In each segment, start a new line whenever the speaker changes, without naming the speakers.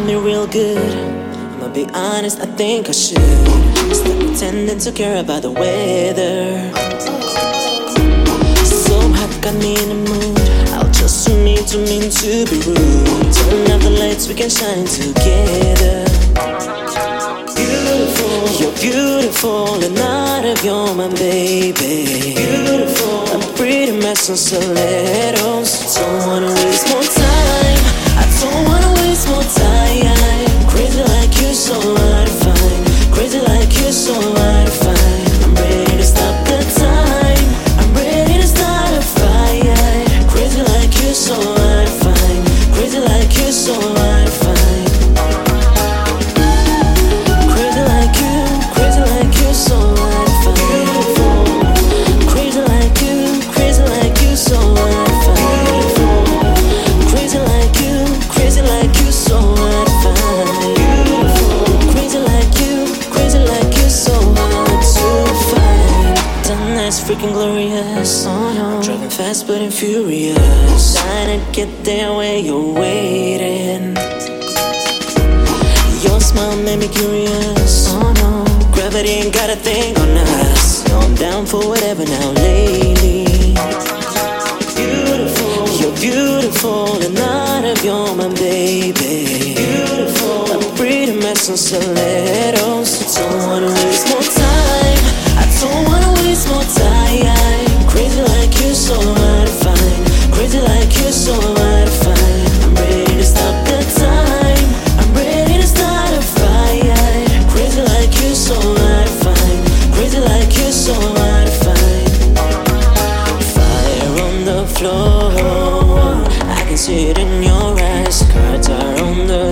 feel good. I'ma be honest, I think I should. Stop pretending to care about the weather. So hot, got me in the mood. I'll just need to mean to be rude. Turn out the lights, we can shine together. Beautiful, you're beautiful, and not of you're my baby. Beautiful, a pretty mess on stilettos. Don't wanna waste more That's freaking glorious. I'm driving fast but infurious. Trying to get there where you're waiting. Your smile made me curious. Oh no, gravity ain't got a thing on us. No, I'm down for whatever now lately. Beautiful, you're beautiful, and not of you're my baby. Beautiful, a pretty mess on stilettos.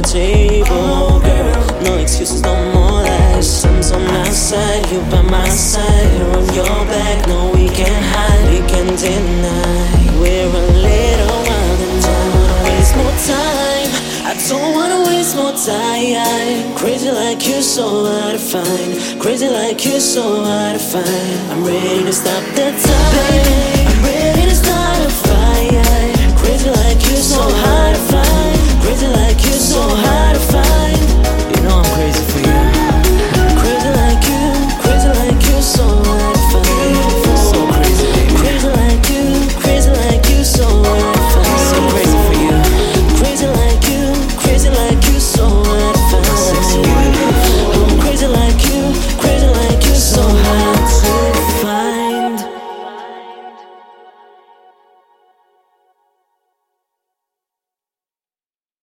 Table, girl. No excuses, no more lies. Sun's on our side, you by my side. You're on your back, no, we can't hide, we can't deny. We're a little wild and don't wanna waste more time. I don't wanna waste more time. Crazy like you, so hard to find. Crazy like you, so hard to find. I'm ready to stop the time.